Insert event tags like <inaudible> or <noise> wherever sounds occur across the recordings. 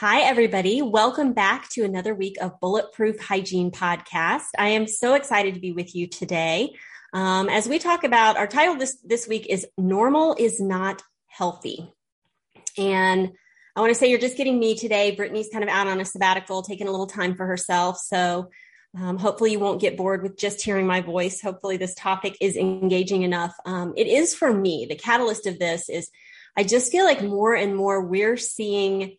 Hi, everybody. Welcome back to another week of Bulletproof Hygiene Podcast. I am so excited to be with you today. Um, as we talk about our title this, this week is Normal is Not Healthy. And I want to say you're just getting me today. Brittany's kind of out on a sabbatical, taking a little time for herself. So um, hopefully you won't get bored with just hearing my voice. Hopefully this topic is engaging enough. Um, it is for me. The catalyst of this is I just feel like more and more we're seeing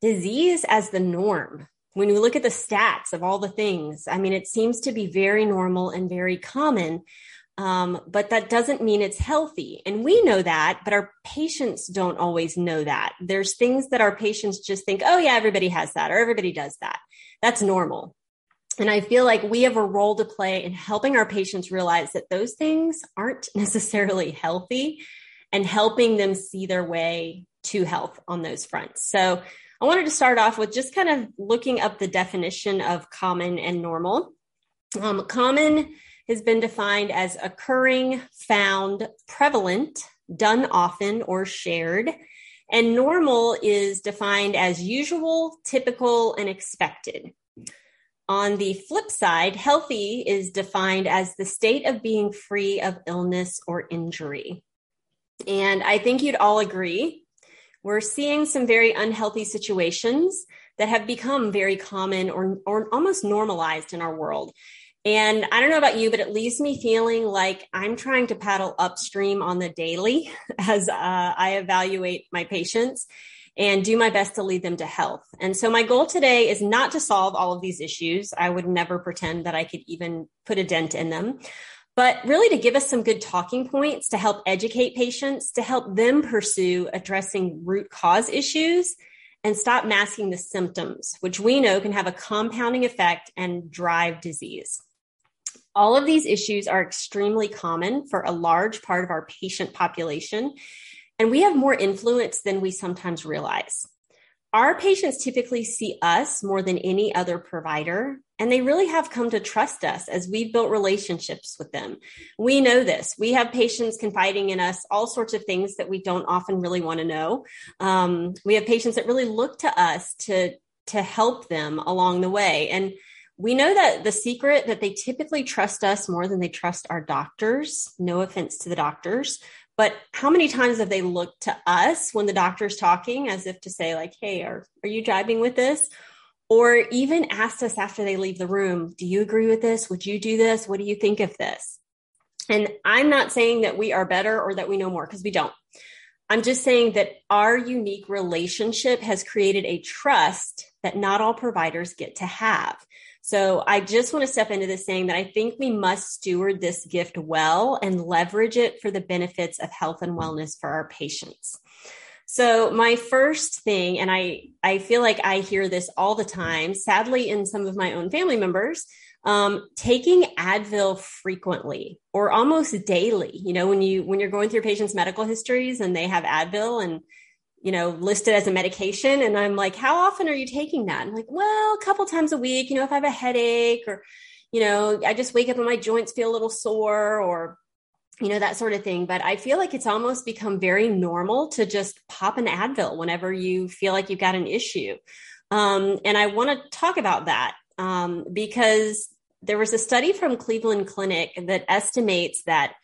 disease as the norm. When we look at the stats of all the things, I mean, it seems to be very normal and very common. Um, but that doesn't mean it's healthy. And we know that, but our patients don't always know that. There's things that our patients just think, oh, yeah, everybody has that or everybody does that. That's normal. And I feel like we have a role to play in helping our patients realize that those things aren't <laughs> necessarily healthy and helping them see their way to health on those fronts. So I wanted to start off with just kind of looking up the definition of common and normal. Um, common has been defined as occurring, found, prevalent, done often, or shared. And normal is defined as usual, typical, and expected. On the flip side, healthy is defined as the state of being free of illness or injury. And I think you'd all agree we're seeing some very unhealthy situations that have become very common or, or almost normalized in our world. And I don't know about you, but it leaves me feeling like I'm trying to paddle upstream on the daily <laughs> as uh, I evaluate my patients and do my best to lead them to health. And so my goal today is not to solve all of these issues. I would never pretend that I could even put a dent in them but really to give us some good talking points to help educate patients, to help them pursue addressing root cause issues and stop masking the symptoms, which we know can have a compounding effect and drive disease. All of these issues are extremely common for a large part of our patient population, and we have more influence than we sometimes realize. Our patients typically see us more than any other provider, and they really have come to trust us as we've built relationships with them. We know this. We have patients confiding in us all sorts of things that we don't often really want to know. Um, we have patients that really look to us to to help them along the way, and we know that the secret that they typically trust us more than they trust our doctors. No offense to the doctors, but how many times have they looked to us when the doctor's talking as if to say, like, hey, are, are you jibing with this? Or even asked us after they leave the room, do you agree with this? Would you do this? What do you think of this? And I'm not saying that we are better or that we know more because we don't. I'm just saying that our unique relationship has created a trust that not all providers get to have. So I just want to step into this saying that I think we must steward this gift well and leverage it for the benefits of health and wellness for our patients. So my first thing, and I, I feel like I hear this all the time, sadly, in some of my own family members, um, taking Advil frequently or almost daily. You know, when you when you're going through patients' medical histories and they have Advil and you know, listed as a medication. And I'm like, how often are you taking that? I'm like, well, a couple times a week, you know, if I have a headache or, you know, I just wake up and my joints feel a little sore or, you know, that sort of thing. But I feel like it's almost become very normal to just pop an Advil whenever you feel like you've got an issue. Um, and I want to talk about that um, because there was a study from Cleveland Clinic that estimates that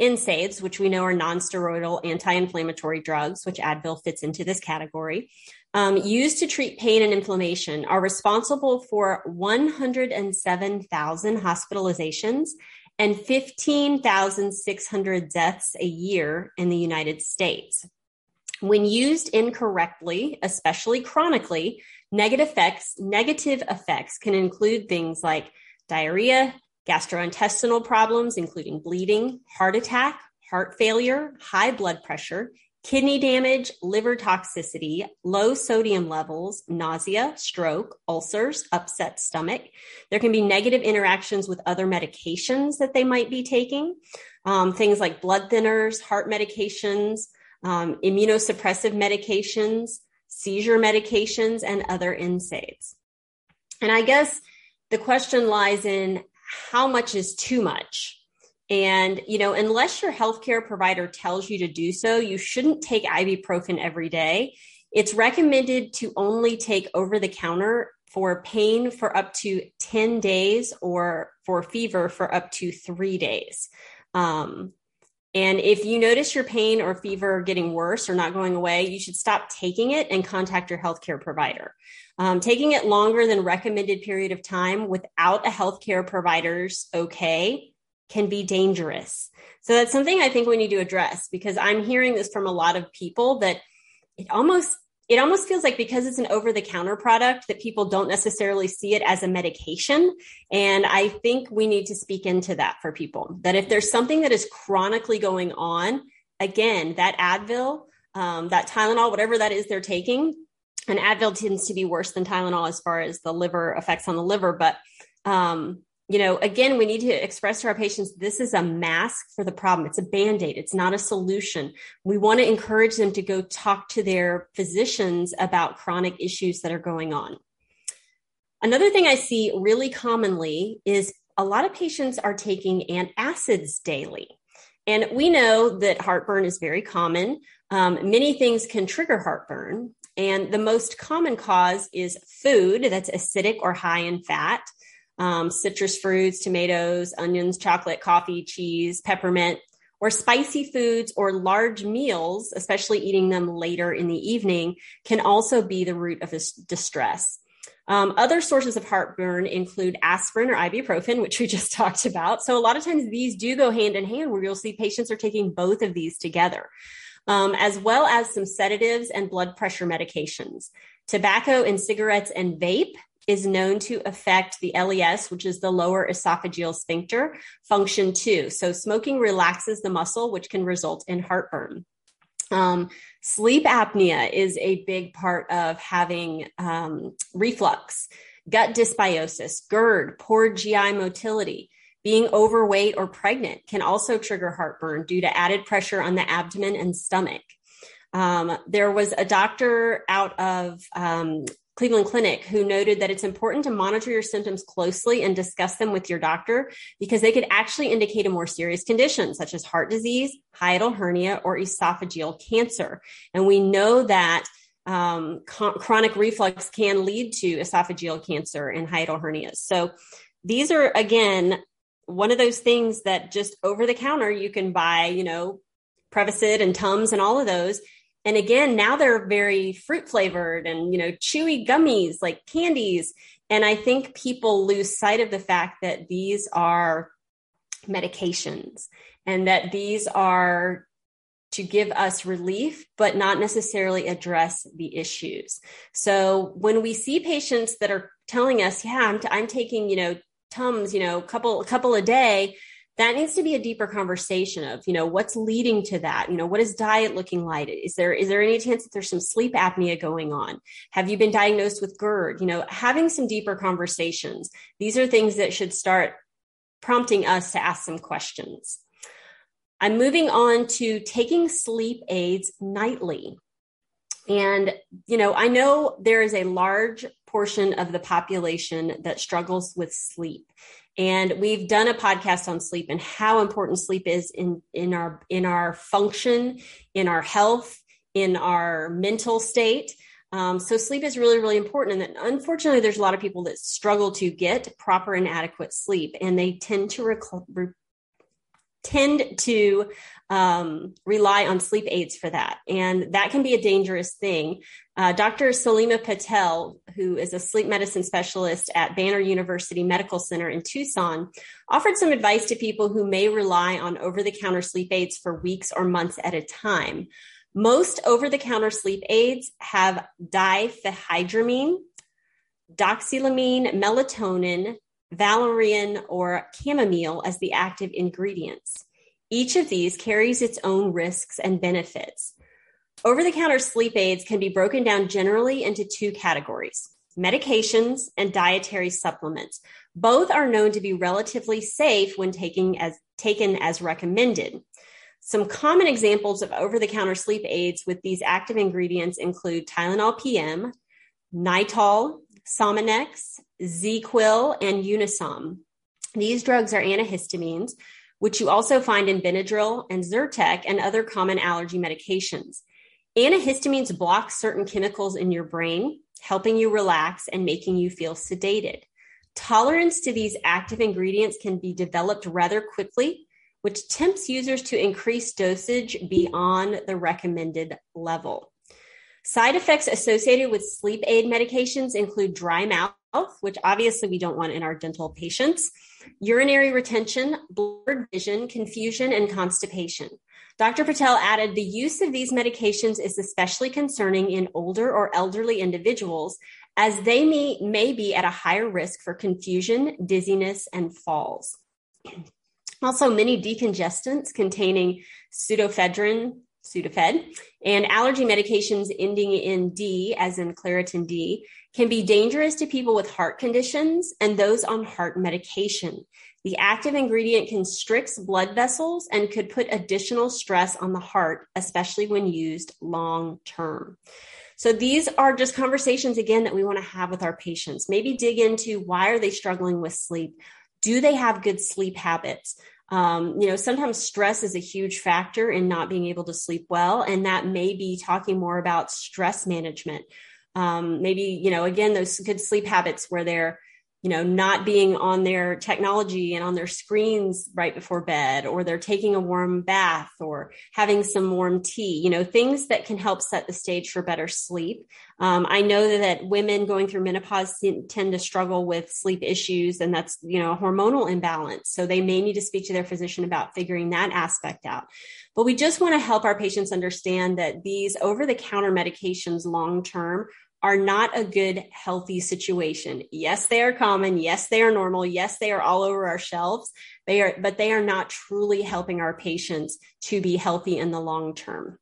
NSAIDs, which we know are nonsteroidal anti-inflammatory drugs, which Advil fits into this category, um, used to treat pain and inflammation, are responsible for 107,000 hospitalizations and 15,600 deaths a year in the United States. When used incorrectly, especially chronically, negative effects, negative effects can include things like diarrhea, gastrointestinal problems, including bleeding, heart attack, heart failure, high blood pressure, kidney damage, liver toxicity, low sodium levels, nausea, stroke, ulcers, upset stomach. There can be negative interactions with other medications that they might be taking, um, things like blood thinners, heart medications, um, immunosuppressive medications, seizure medications, and other NSAIDs. And I guess the question lies in how much is too much? And, you know, unless your healthcare provider tells you to do so, you shouldn't take ibuprofen every day. It's recommended to only take over the counter for pain for up to 10 days or for fever for up to three days. Um, and if you notice your pain or fever getting worse or not going away, you should stop taking it and contact your healthcare provider. Um, taking it longer than recommended period of time without a healthcare provider's okay can be dangerous. So that's something I think we need to address because I'm hearing this from a lot of people that it almost it almost feels like because it's an over the counter product that people don't necessarily see it as a medication. And I think we need to speak into that for people that if there's something that is chronically going on again that Advil um, that Tylenol whatever that is they're taking and Advil tends to be worse than Tylenol as far as the liver effects on the liver but um, you know, again, we need to express to our patients this is a mask for the problem. It's a band aid, it's not a solution. We want to encourage them to go talk to their physicians about chronic issues that are going on. Another thing I see really commonly is a lot of patients are taking antacids daily. And we know that heartburn is very common. Um, many things can trigger heartburn. And the most common cause is food that's acidic or high in fat um, citrus fruits, tomatoes, onions, chocolate, coffee, cheese, peppermint, or spicy foods or large meals, especially eating them later in the evening, can also be the root of this distress. Um, other sources of heartburn include aspirin or ibuprofen, which we <laughs> just talked about. So a lot of times these do go hand in hand where you'll see patients are taking both of these together, um, as well as some sedatives and blood pressure medications. Tobacco and cigarettes and vape is known to affect the LES, which is the lower esophageal sphincter, function too. So smoking relaxes the muscle, which can result in heartburn. Um, sleep apnea is a big part of having um, reflux, gut dysbiosis, GERD, poor GI motility. Being overweight or pregnant can also trigger heartburn due to added pressure on the abdomen and stomach. Um, there was a doctor out of um, Cleveland Clinic who noted that it's important to monitor your symptoms closely and discuss them with your doctor because they could actually indicate a more serious condition such as heart disease, hiatal hernia, or esophageal cancer. And we know that um, chronic reflux can lead to esophageal cancer and hiatal hernias. So these are again one of those things that just over the counter you can buy, you know, Prevacid and Tums and all of those and again, now they're very fruit flavored and, you know, chewy gummies like candies. And I think people lose sight of the fact that these are medications and that these are to give us relief, but not necessarily address the issues. So when we see patients that are telling us, yeah, I'm, t- I'm taking, you know, Tums, you know, a couple, a couple a day, that needs to be a deeper conversation of you know what's leading to that? You know what is diet looking like? Is there is there any chance that there's some sleep apnea going on? Have you been diagnosed with gerd? You know having some deeper conversations. These are things that should start prompting us to ask some questions. I'm moving on to taking sleep aids nightly. And you know i know there is a large portion of the population that struggles with sleep and we've done a podcast on sleep and how important sleep is in in our in our function in our health in our mental state. Um, so sleep is really really important. And unfortunately there's a lot of people that struggle to get proper and adequate sleep and they tend to rec- re- tend to um, rely on sleep aids for that. And that can be a dangerous thing. Uh, Dr. Salima Patel, who is a sleep medicine specialist at Banner University Medical Center in Tucson, offered some advice to people who may rely on over the counter sleep aids for weeks or months at a time. Most over the counter sleep aids have diphenhydramine, doxylamine, melatonin, valerian, or chamomile as the active ingredients. Each of these carries its own risks and benefits. Over the counter sleep aids can be broken down generally into two categories medications and dietary supplements. Both are known to be relatively safe when taking as, taken as recommended. Some common examples of over the counter sleep aids with these active ingredients include Tylenol PM, Nytol, Sominex, ZzzQuil, and Unisom. These drugs are antihistamines, which you also find in Benadryl and Zyrtec and other common allergy medications. Antihistamines block certain chemicals in your brain, helping you relax and making you feel sedated. Tolerance to these active ingredients can be developed rather quickly, which tempts users to increase dosage beyond the recommended level. Side effects associated with sleep aid medications include dry mouth, which obviously we don't want in our dental patients, urinary retention, blurred vision, confusion, and constipation. Dr. Patel added the use of these medications is especially concerning in older or elderly individuals as they may, may be at a higher risk for confusion, dizziness, and falls. Also, many decongestants containing pseudoephedrine, Sudafed, and allergy medications ending in D, as in Claritin D, can be dangerous to people with heart conditions and those on heart medication. The active ingredient constricts blood vessels and could put additional stress on the heart, especially when used long term. So these are just conversations again that we want to have with our patients. Maybe dig into why are they struggling with sleep? Do they have good sleep habits? Um, you know, sometimes stress is a huge factor in not being able to sleep well, and that may be talking more about stress management. Um, maybe, you know, again, those good sleep habits where they're you know, not being on their technology and on their screens right before bed, or they're taking a warm bath or having some warm tea, you know, things that can help set the stage for better sleep. Um, I know that women going through menopause tend to struggle with sleep issues, and that's, you know, a hormonal imbalance. So they may need to speak to their physician about figuring that aspect out. But we just want to help our patients understand that these over the counter medications long term are not a good, healthy situation. Yes, they are common. Yes, they are normal. Yes, they are all over our shelves. They are, but they are not truly helping our patients to be healthy in the long term.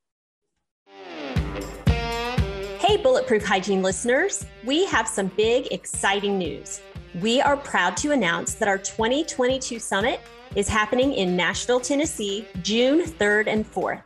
Hey, Bulletproof Hygiene listeners, we have some big, exciting news. We are proud to announce that our 2022 summit is happening in Nashville, Tennessee, June 3rd and 4th.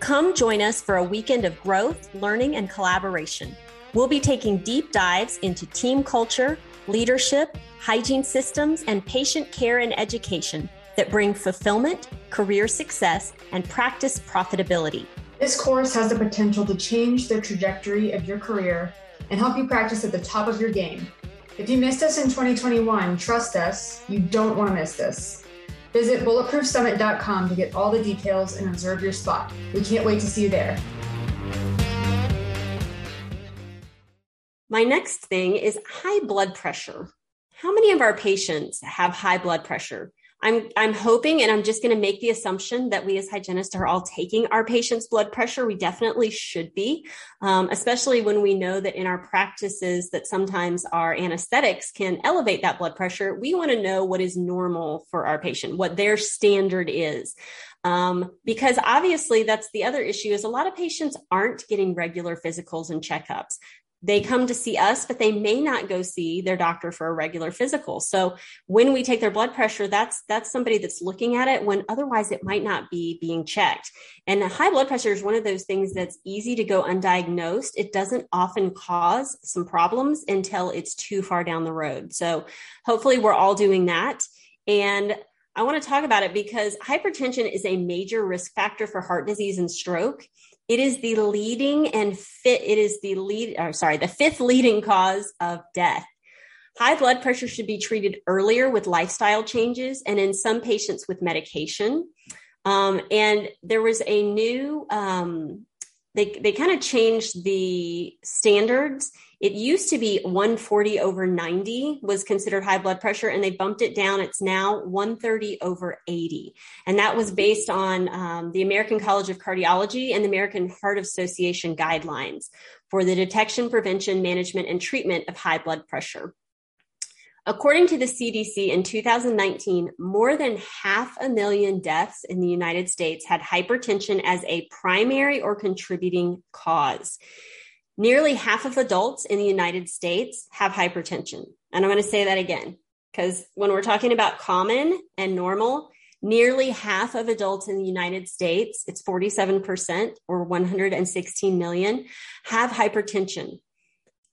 Come join us for a weekend of growth, learning, and collaboration. We'll be taking deep dives into team culture, leadership, hygiene systems, and patient care and education that bring fulfillment, career success, and practice profitability. This course has the potential to change the trajectory of your career and help you practice at the top of your game. If you missed us in 2021, trust us, you don't want to miss this. Visit bulletproofsummit.com to get all the details and reserve your spot. We can't wait to see you there. My next thing is high blood pressure. How many of our patients have high blood pressure? I'm, I'm hoping, and I'm just going to make the assumption that we as hygienists are all taking our patients' blood pressure. We definitely should be, um, especially when we know that in our practices that sometimes our anesthetics can elevate that blood pressure. We want to know what is normal for our patient, what their standard is. Um, because obviously that's the other issue is a lot of patients aren't getting regular physicals and checkups they come to see us, but they may not go see their doctor for a regular physical. So when we take their blood pressure, that's that's somebody that's looking at it when otherwise it might not be being checked. And high blood pressure is one of those things that's easy to go undiagnosed. It doesn't often cause some problems until it's too far down the road. So hopefully we're all doing that. And I want to talk about it because hypertension is a major risk factor for heart disease and stroke. It is the leading and fit, it is the lead, or sorry, the fifth leading cause of death. High blood pressure should be treated earlier with lifestyle changes and in some patients with medication. Um, and there was a new um, they they kind of changed the standards. It used to be 140 over 90 was considered high blood pressure, and they bumped it down. It's now 130 over 80, and that was based on um, the American College of Cardiology and the American Heart Association guidelines for the detection, prevention, management, and treatment of high blood pressure. According to the CDC in 2019, more than half a million deaths in the United States had hypertension as a primary or contributing cause. Nearly half of adults in the United States have hypertension. And I'm going to say that again, because when we're talking about common and normal, nearly half of adults in the United States, it's 47% or 116 million, have hypertension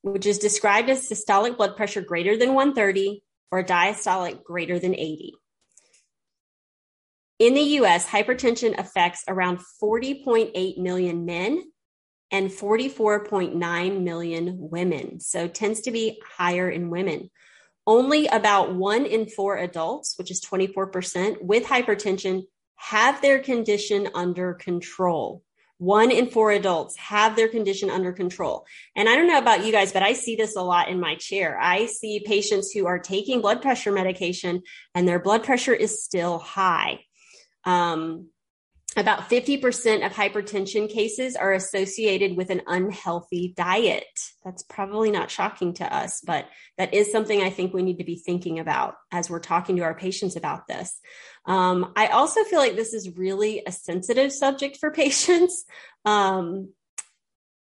which is described as systolic blood pressure greater than 130 or diastolic greater than 80. In the US, hypertension affects around 40.8 million men and 44.9 million women. So tends to be higher in women. Only about one in four adults, which is 24%, with hypertension have their condition under control one in four adults have their condition under control. And I don't know about you guys, but I see this a lot in my chair. I see patients who are taking blood pressure medication and their blood pressure is still high. Um, about 50% of hypertension cases are associated with an unhealthy diet. That's probably not shocking to us, but that is something I think we need to be thinking about as we're talking to our patients about this. Um, I also feel like this is really a sensitive subject for <laughs> patients. Um,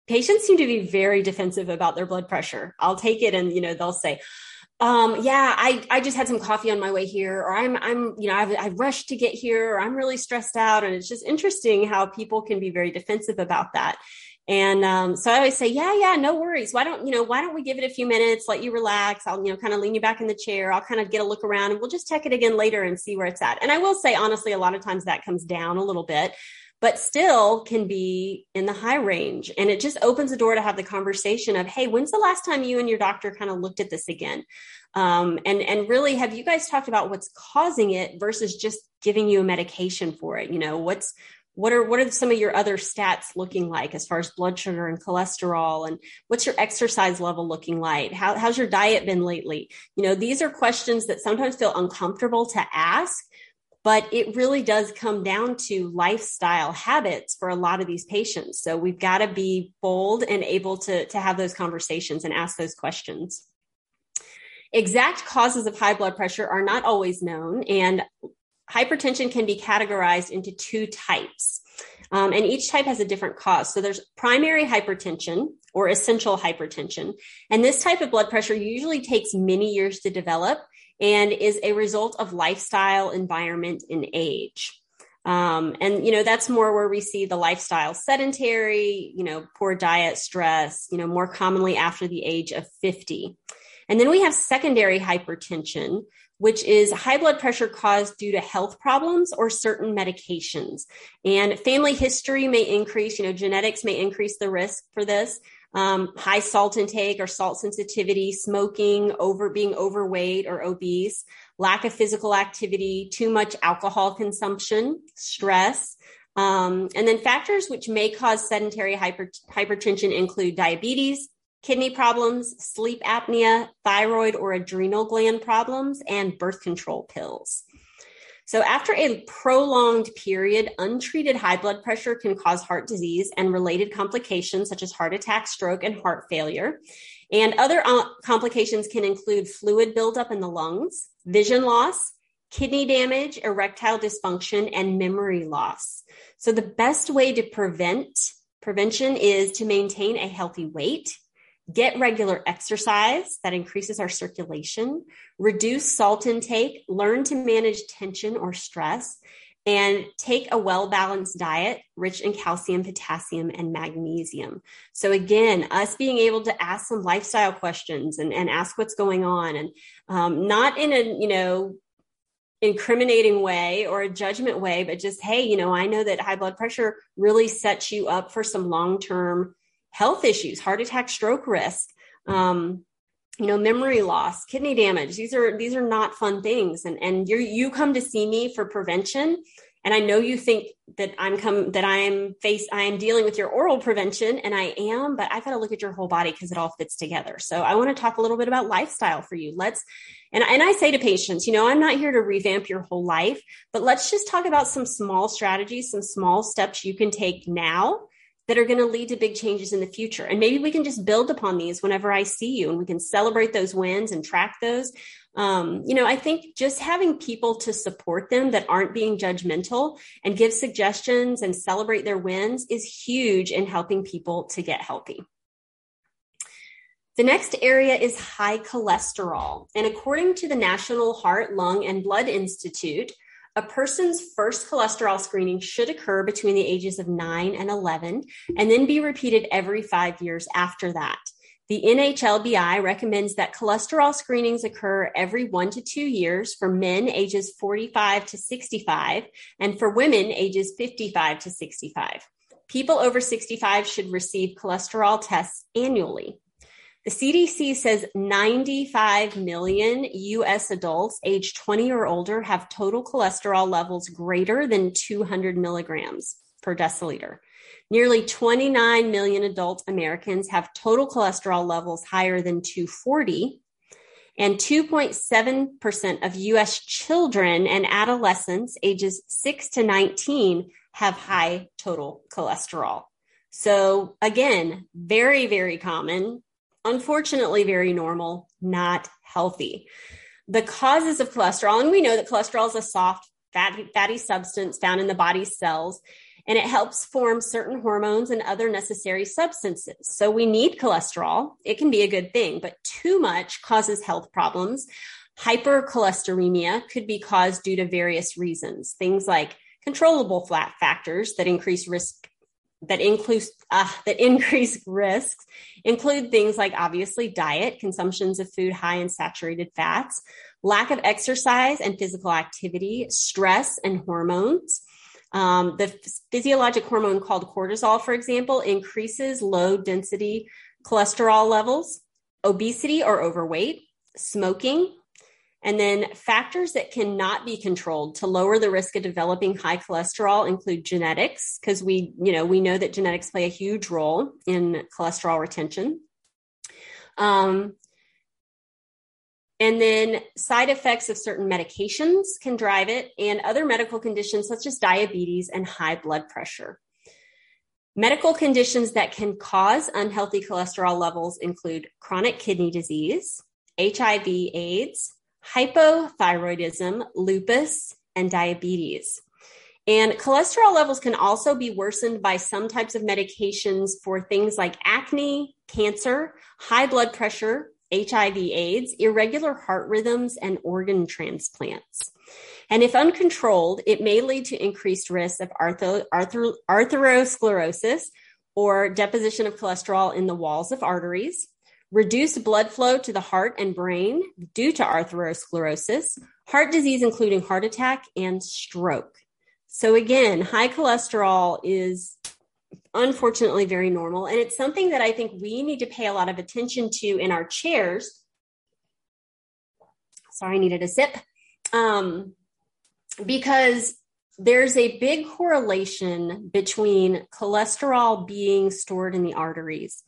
patients seem to be very defensive about their blood pressure. I'll take it and, you know, they'll say, um, yeah, I, I just had some coffee on my way here, or I'm, I'm, you know, I've, I've rushed to get here, or I'm really stressed out. And it's just interesting how people can be very defensive about that. And um, so I always say, yeah, yeah, no worries. Why don't you know? Why don't we give it a few minutes, let you relax? I'll you know kind of lean you back in the chair. I'll kind of get a look around, and we'll just check it again later and see where it's at. And I will say honestly, a lot of times that comes down a little bit, but still can be in the high range. And it just opens the door to have the conversation of, hey, when's the last time you and your doctor kind of looked at this again? Um, and and really, have you guys talked about what's causing it versus just giving you a medication for it? You know, what's what are what are some of your other stats looking like as far as blood sugar and cholesterol? And what's your exercise level looking like? How, how's your diet been lately? You know these are questions that sometimes feel uncomfortable to ask but it really does come down to lifestyle habits for a lot of these patients. So we've got to be bold and able to to have those conversations and ask those questions. Exact causes of high blood pressure are not always known and hypertension can be categorized into two types. Um, and each type has a different cause. So there's primary hypertension or essential hypertension. And this type of blood pressure usually takes many years to develop and is a result of lifestyle, environment, and age. Um, and you know that's more where we see the lifestyle sedentary you know poor diet stress you know more commonly after the age of 50 and then we have secondary hypertension which is high blood pressure caused due to health problems or certain medications. And family history may increase, you know, genetics may increase the risk for this. Um, high salt intake or salt sensitivity, smoking, over being overweight or obese, lack of physical activity, too much alcohol consumption, stress. Um, and then factors which may cause sedentary hyper, hypertension include diabetes, kidney problems, sleep apnea, thyroid or adrenal gland problems, and birth control pills. So, after a prolonged period, untreated high blood pressure can cause heart disease and related complications such as heart attack, stroke, and heart failure. And other uh, complications can include fluid buildup in the lungs, vision loss, kidney damage, erectile dysfunction, and memory loss. So, the best way to prevent prevention is to maintain a healthy weight, get regular exercise that increases our circulation, reduce salt intake, learn to manage tension or stress, and take a well balanced diet rich in calcium, potassium, and magnesium. So, again, us being able to ask some lifestyle questions and, and ask what's going on, and um, not in a, you know, incriminating way or a judgment way, but just, hey, you know, I know that high blood pressure really sets you up for some long term health issues, heart attack, stroke risk, um, you know, memory loss, kidney damage. These are these are not fun things. And and you you come to see me for prevention, And I know you think that I'm come that I am face I am dealing with your oral prevention and I am, but I've got to look at your whole body because it all fits together. So I want to talk a little bit about lifestyle for you. Let's and, and I say to patients, you know, I'm not here to revamp your whole life, but let's just talk about some small strategies, some small steps you can take now that are going to lead to big changes in the future. And maybe we can just build upon these whenever I see you and we can celebrate those wins and track those. Um, you know, I think just having people to support them that aren't being judgmental and give suggestions and celebrate their wins is huge in helping people to get healthy. The next area is high cholesterol. And according to the National Heart, Lung, and Blood Institute, a person's first cholesterol screening should occur between the ages of 9 and 11 and then be repeated every five years after that. The NHLBI recommends that cholesterol screenings occur every one to two years for men ages 45 to 65 and for women ages 55 to 65. People over 65 should receive cholesterol tests annually. The CDC says 95 million US adults age 20 or older have total cholesterol levels greater than 200 milligrams per deciliter. Nearly 29 million adult Americans have total cholesterol levels higher than 240. And 2.7% of US children and adolescents ages 6 to 19 have high total cholesterol. So, again, very, very common unfortunately very normal, not healthy. The causes of cholesterol, and we know that cholesterol is a soft, fatty, fatty substance found in the body's cells, and it helps form certain hormones and other necessary substances. So we need cholesterol. It can be a good thing, but too much causes health problems. Hypercholesteremia could be caused due to various reasons, things like controllable fat factors that increase risk that include uh, that <laughs> increase risks include things like obviously diet, consumptions of food high in saturated fats, lack of exercise and physical activity, stress and hormones. Um, the physiologic hormone called cortisol, for example, increases low density cholesterol levels, obesity or overweight, smoking, and then factors that cannot be controlled to lower the risk of developing high cholesterol include genetics, because we, you know, we know that genetics play a huge role in cholesterol retention. Um, and then side effects of certain medications can drive it, and other medical conditions such as diabetes and high blood pressure. Medical conditions that can cause unhealthy cholesterol levels include chronic kidney disease, HIV, AIDS, hypothyroidism, lupus, and diabetes. And cholesterol levels can also be worsened by some types of medications for things like acne, cancer, high blood pressure, HIV, AIDS, irregular heart rhythms, and organ transplants. And if uncontrolled, it may lead to increased risk of arthro- arthro- atherosclerosis or deposition of cholesterol in the walls of arteries, reduced blood flow to the heart and brain due to atherosclerosis, heart disease, including heart attack and stroke. So, again, high cholesterol is unfortunately very normal. And it's something that I think we need to pay a lot of attention to in our chairs. Sorry, I needed a sip. Um, because there's a big correlation between cholesterol being stored in the arteries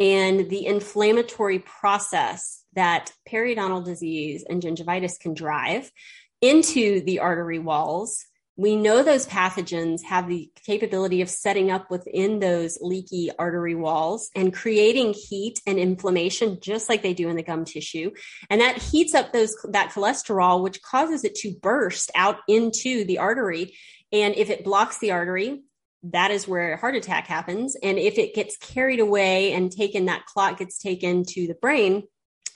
and the inflammatory process that periodontal disease and gingivitis can drive into the artery walls. We know those pathogens have the capability of setting up within those leaky artery walls and creating heat and inflammation, just like they do in the gum tissue. And that heats up those, that cholesterol, which causes it to burst out into the artery. And if it blocks the artery, that is where a heart attack happens. And if it gets carried away and taken, that clot gets taken to the brain,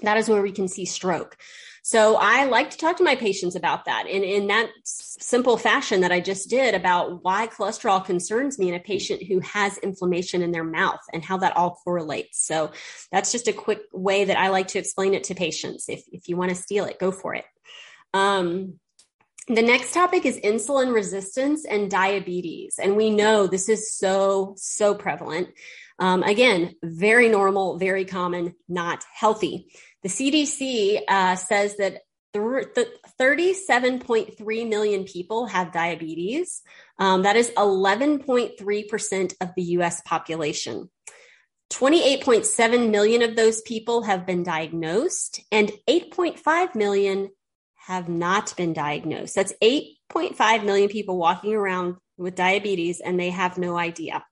that is where we can see stroke. So I like to talk to my patients about that. And in that simple fashion that I just did about why cholesterol concerns me in a patient who has inflammation in their mouth and how that all correlates. So that's just a quick way that I like to explain it to patients. If, if you want to steal it, go for it. Um, the next topic is insulin resistance and diabetes. And we know this is so, so prevalent. Um, again, very normal, very common, not healthy. The CDC uh, says that 37.3 million people have diabetes. Um, that is 11.3% of the US population. 28.7 million of those people have been diagnosed, and 8.5 million have not been diagnosed. That's 8.5 million people walking around with diabetes and they have no idea.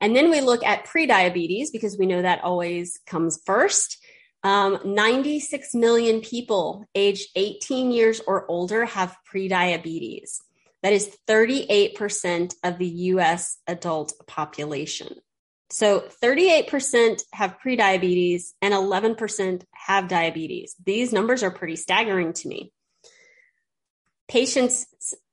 And then we look at prediabetes because we know that always comes first. Um, 96 million people aged 18 years or older have prediabetes. That is 38% of the US adult population. So 38% have prediabetes and 11% have diabetes. These numbers are pretty staggering to me. Patients,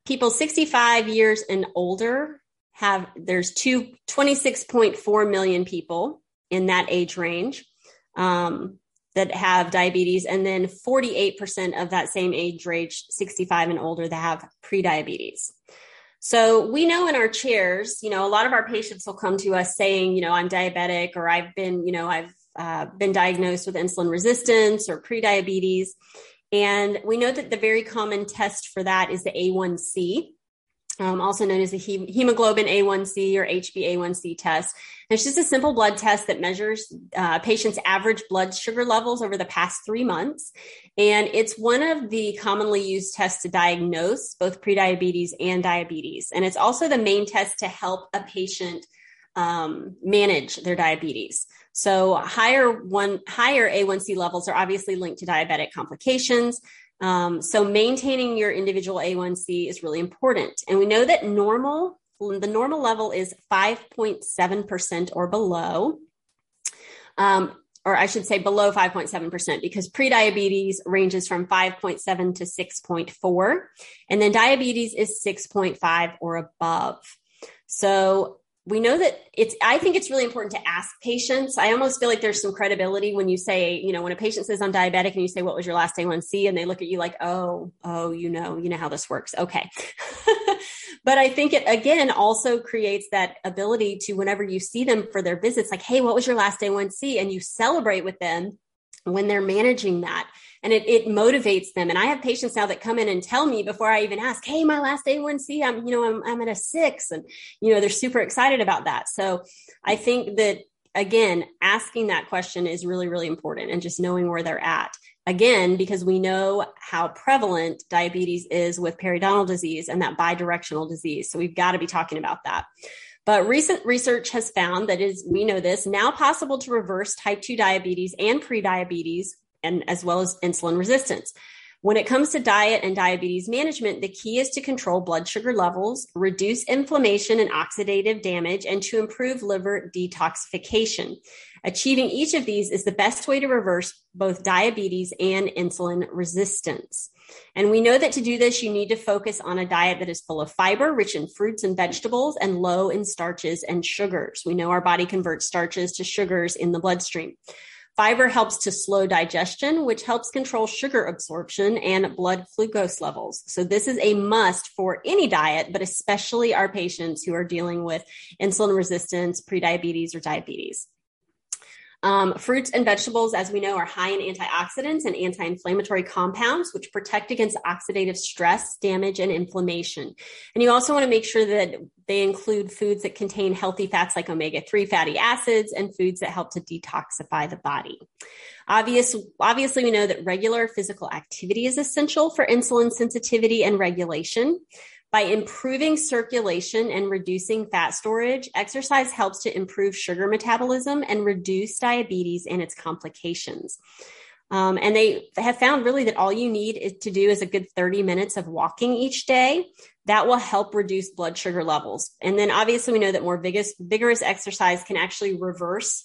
people 65 years and older have, there's two, 26.4 million people in that age range. Um, that have diabetes, and then 48% of that same age range, 65 and older, that have prediabetes. So we know in our chairs, you know, a lot of our patients will come to us saying, you know, I'm diabetic or I've been, you know, I've uh, been diagnosed with insulin resistance or prediabetes. And we know that the very common test for that is the A1C um, also known as the hemoglobin A1C or HbA1c test. And it's just a simple blood test that measures uh, patients' average blood sugar levels over the past three months. And it's one of the commonly used tests to diagnose both prediabetes and diabetes. And it's also the main test to help a patient um, manage their diabetes. So higher one, higher A1C levels are obviously linked to diabetic complications. Um, so maintaining your individual A1C is really important. And we know that normal, the normal level is 5.7% or below. Um, or I should say below 5.7% because prediabetes ranges from 5.7 to 6.4. And then diabetes is 6.5 or above. So we know that it's i think it's really important to ask patients. I almost feel like there's some credibility when you say you know when a patient says i'm diabetic and you say what was your last a1c and they look at you like oh oh you know you know how this works. Okay. <laughs> But i think it again also creates that ability to whenever you see them for their visits like hey what was your last a1c and you celebrate with them when they're managing that and it, it motivates them. And I have patients now that come in and tell me before I even ask, Hey, my last A1C, I'm, you know, I'm, I'm at a six and, you know, they're super excited about that. So I think that again, asking that question is really, really important and just knowing where they're at. Again, because we know how prevalent diabetes is with periodontal disease and that bidirectional disease. So we've got to be talking about that. But recent research has found that is, we know this, now possible to reverse type 2 diabetes and prediabetes and as well as insulin resistance. When it comes to diet and diabetes management, the key is to control blood sugar levels, reduce inflammation and oxidative damage, and to improve liver detoxification. Achieving each of these is the best way to reverse both diabetes and insulin resistance. And we know that to do this, you need to focus on a diet that is full of fiber, rich in fruits and vegetables, and low in starches and sugars. We know our body converts starches to sugars in the bloodstream. Fiber helps to slow digestion, which helps control sugar absorption and blood glucose levels. So this is a must for any diet, but especially our patients who are dealing with insulin resistance, prediabetes, or diabetes. Um, fruits and vegetables, as we know, are high in antioxidants and anti inflammatory compounds, which protect against oxidative stress, damage, and inflammation. And you also want to make sure that they include foods that contain healthy fats like omega 3 fatty acids and foods that help to detoxify the body. Obvious, obviously, we know that regular physical activity is essential for insulin sensitivity and regulation. By improving circulation and reducing fat storage, exercise helps to improve sugar metabolism and reduce diabetes and its complications. Um, and they have found really that all you need to do is a good 30 minutes of walking each day. That will help reduce blood sugar levels. And then obviously we know that more vigorous, vigorous exercise can actually reverse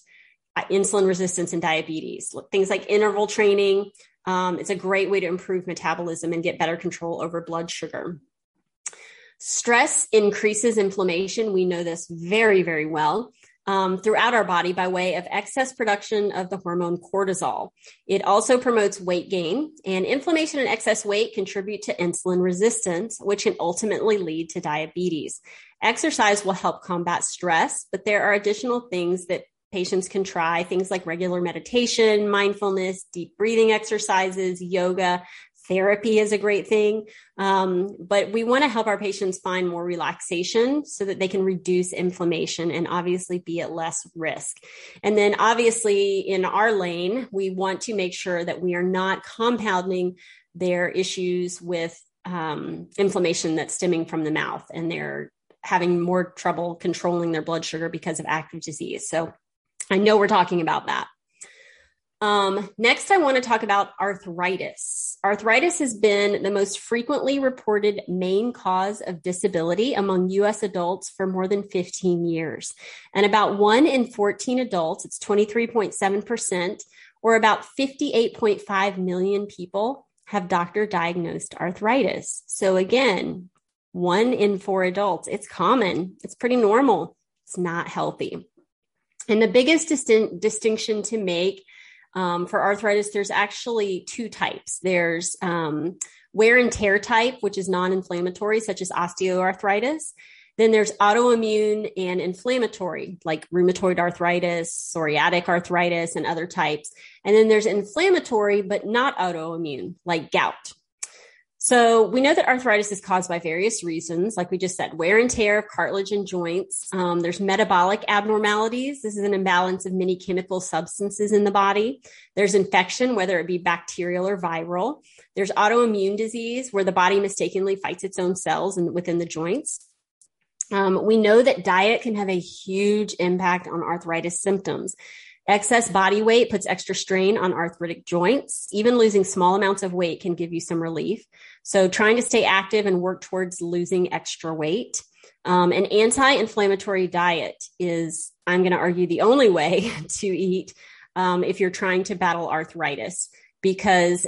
uh, insulin resistance and diabetes. Things like interval training. Um, it's a great way to improve metabolism and get better control over blood sugar. Stress increases inflammation. We know this very, very well. Um, throughout our body by way of excess production of the hormone cortisol. It also promotes weight gain, and inflammation and excess weight contribute to insulin resistance, which can ultimately lead to diabetes. Exercise will help combat stress, but there are additional things that patients can try things like regular meditation, mindfulness, deep breathing exercises, yoga. Therapy is a great thing. Um, but we want to help our patients find more relaxation so that they can reduce inflammation and obviously be at less risk. And then, obviously, in our lane, we want to make sure that we are not compounding their issues with um, inflammation that's stemming from the mouth and they're having more trouble controlling their blood sugar because of active disease. So I know we're talking about that. Um, next, I want to talk about arthritis. Arthritis has been the most frequently reported main cause of disability among US adults for more than 15 years. And about one in 14 adults, it's 23.7%, or about 58.5 million people, have doctor diagnosed arthritis. So again, one in four adults, it's common, it's pretty normal, it's not healthy. And the biggest distinction to make um, for arthritis, there's actually two types. There's um, wear and tear type, which is non inflammatory, such as osteoarthritis. Then there's autoimmune and inflammatory, like rheumatoid arthritis, psoriatic arthritis, and other types. And then there's inflammatory, but not autoimmune, like gout. So we know that arthritis is caused by various reasons, like we just said, wear and tear of cartilage and joints. Um, there's metabolic abnormalities. This is an imbalance of many chemical substances in the body. There's infection, whether it be bacterial or viral. There's autoimmune disease, where the body mistakenly fights its own cells and within the joints. Um, we know that diet can have a huge impact on arthritis symptoms. Excess body weight puts extra strain on arthritic joints. Even losing small amounts of weight can give you some relief. So, trying to stay active and work towards losing extra weight. Um, an anti inflammatory diet is, I'm going to argue, the only way <laughs> to eat um, if you're trying to battle arthritis because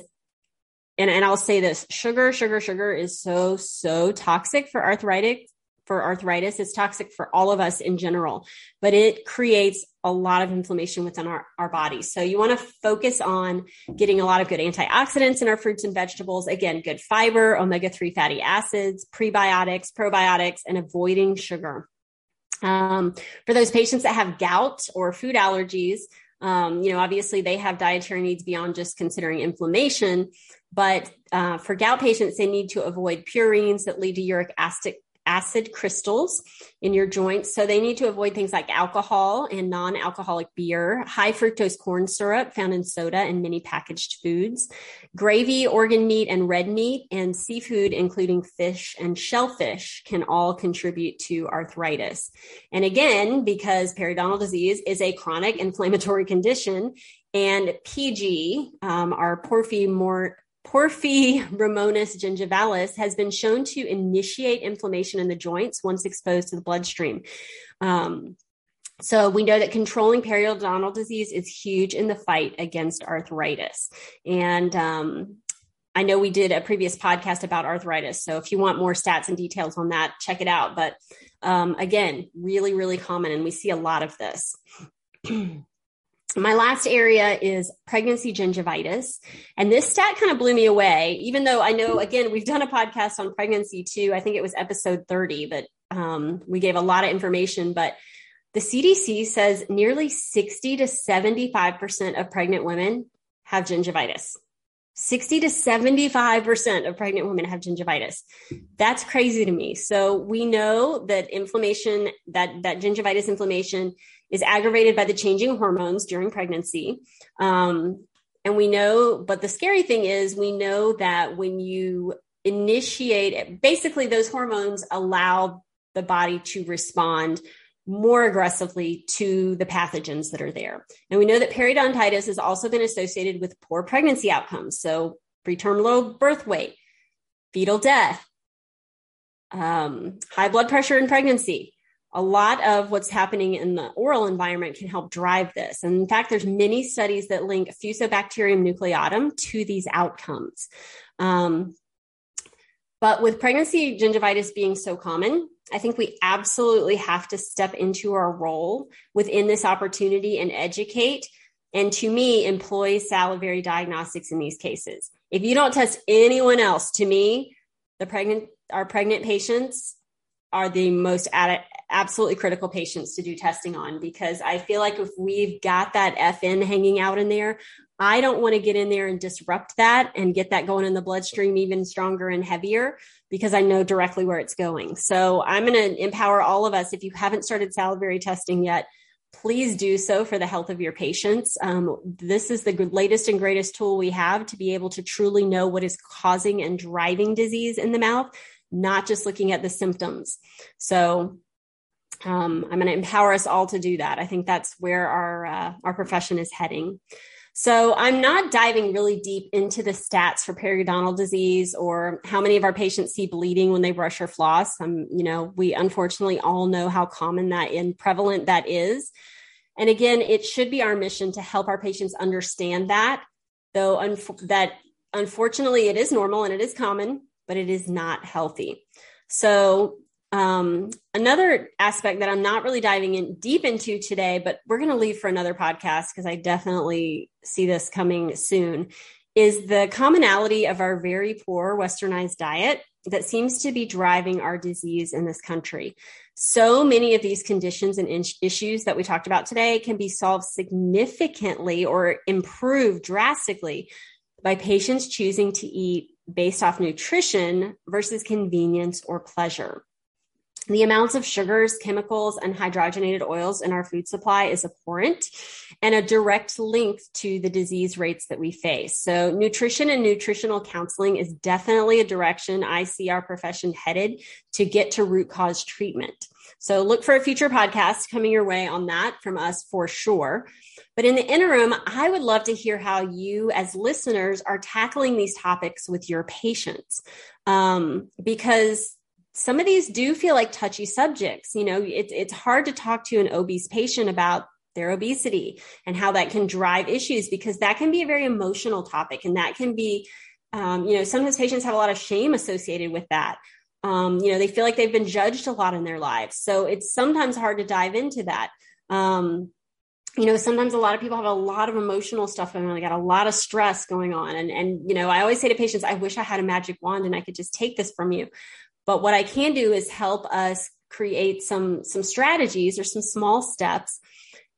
and, and I'll say this sugar, sugar, sugar is so, so toxic for arthritic for arthritis. It's toxic for all of us in general, but it creates a lot of inflammation within our, our bodies. So you want to focus on getting a lot of good antioxidants in our fruits and vegetables. Again, good fiber, omega 3 fatty acids, prebiotics, probiotics, and avoiding sugar. Um, for those patients that have gout or food allergies, um, you know, obviously they have dietary needs beyond just considering inflammation. But uh, for gout patients, they need to avoid purines that lead to uric acid, acid crystals in your joints. So they need to avoid things like alcohol and non alcoholic beer, high fructose corn syrup found in soda and many packaged foods, gravy, organ meat, and red meat, and seafood, including fish and shellfish, can all contribute to arthritis. And again, because periodontal disease is a chronic <laughs> inflammatory condition, and PG, um, our porphyry more Porphyromonas <laughs> gingivalis has been shown to initiate inflammation in the joints once exposed to the bloodstream. Um, so we know that controlling periodontal disease is huge in the fight against arthritis. And um, I know we did a previous podcast about arthritis. So if you want more stats and details on that, check it out. But um, again, really, really common. And we see a lot of this. <clears throat> my last area is pregnancy gingivitis. And this stat kind of blew me away, even though I know, again, we've done a podcast on pregnancy too. I think it was episode 30 but um, we gave a lot of information, but the CDC says nearly 60 to 75% of pregnant women have gingivitis. 60 to 75% of pregnant women have gingivitis. That's crazy to me. So we know that inflammation, that, that gingivitis inflammation is aggravated by the changing hormones during pregnancy. Um, and we know, but the scary thing is, we know that when you initiate, basically, those hormones allow the body to respond more aggressively to the pathogens that are there. And we know that periodontitis has also been associated with poor pregnancy outcomes. So, preterm low birth weight, fetal death, um, high blood pressure in pregnancy, a lot of what's happening in the oral environment can help drive this. And in fact, there's many studies that link Fusobacterium nucleatum to these outcomes. Um, but with pregnancy gingivitis being so common, I think we absolutely have to step into our role within this opportunity and educate. And to me, employ salivary diagnostics in these cases. If you don't test anyone else, to me, the pregnant, our pregnant patients are the most ad- absolutely critical patients to do testing on because I feel like if we've got that FN hanging out in there, I don't want to get in there and disrupt that and get that going in the bloodstream even stronger and heavier because I know directly where it's going. So I'm going to empower all of us. If you haven't started salivary testing yet, please do so for the health of your patients. Um, this is the latest and greatest tool we have to be able to truly know what is causing and driving disease in the mouth, not just looking at the symptoms. So um, I'm going to empower us all to do that. I think that's where our uh, our profession is heading. So I'm not diving really deep into the stats for periodontal disease or how many of our patients see bleeding when they brush or floss. Um, you know, we unfortunately all know how common that and prevalent that is. And again, it should be our mission to help our patients understand that, though un- that unfortunately it is normal and it is common, but it is not healthy. So um, another aspect that I'm not really diving in deep into today, but we're going to leave for another podcast because I definitely see this coming soon, is the commonality of our very poor westernized diet that seems to be driving our disease in this country. So many of these conditions and issues that we talked about today can be solved significantly or improved drastically by patients choosing to eat based off nutrition versus convenience or pleasure. The amounts of sugars, chemicals, and hydrogenated oils in our food supply is abhorrent and a direct link to the disease rates that we face. So, nutrition and nutritional counseling is definitely a direction I see our profession headed to get to root cause treatment. So, look for a future podcast coming your way on that from us for sure. But in the interim, I would love to hear how you, as listeners, are tackling these topics with your patients. Um, because some of these do feel like touchy subjects. You know, it's it's hard to talk to an obese patient about their obesity and how that can drive issues because that can be a very emotional topic and that can be, um, you know, sometimes patients have a lot of shame associated with that. Um, you know, they feel like they've been judged a lot in their lives. So it's sometimes hard to dive into that. Um, you know, sometimes a lot of people have a lot of emotional stuff and they got a lot of stress going on. And, and, you know, I always say to patients, I wish I had a magic wand and I could just take this from you. But what I can do is help us create some some strategies or some small steps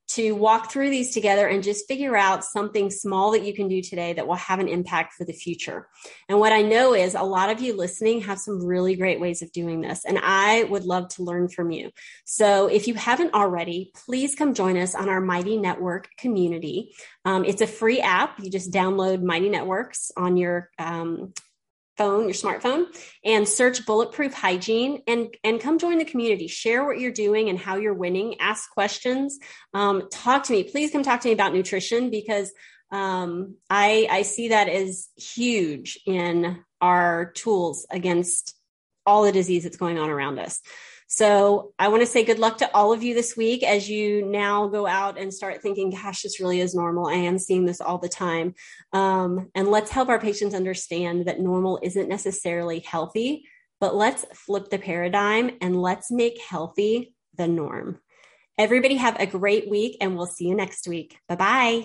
to walk through these together and just figure out something small that you can do today that will have an impact for the future. And what I know is a lot of you listening have some really great ways of doing this, and I would love to learn from you. So if you haven't already, please come join us on our Mighty Network community. Um, it's a free app. You just download Mighty Networks on your um, phone, your smartphone, and search bulletproof hygiene and, and come join the community. Share what you're doing and how you're winning. Ask questions. Um, talk to me. Please come talk to me about nutrition because um, I, I see that as huge in our tools against all the disease that's going on around us. So I want to say good luck to all of you this week as you now go out and start thinking, gosh, this really is normal. I am seeing this all the time. Um, and let's help our patients understand that normal isn't necessarily healthy, but let's flip the paradigm and let's make healthy the norm. Everybody have a great week and we'll see you next week. Bye bye.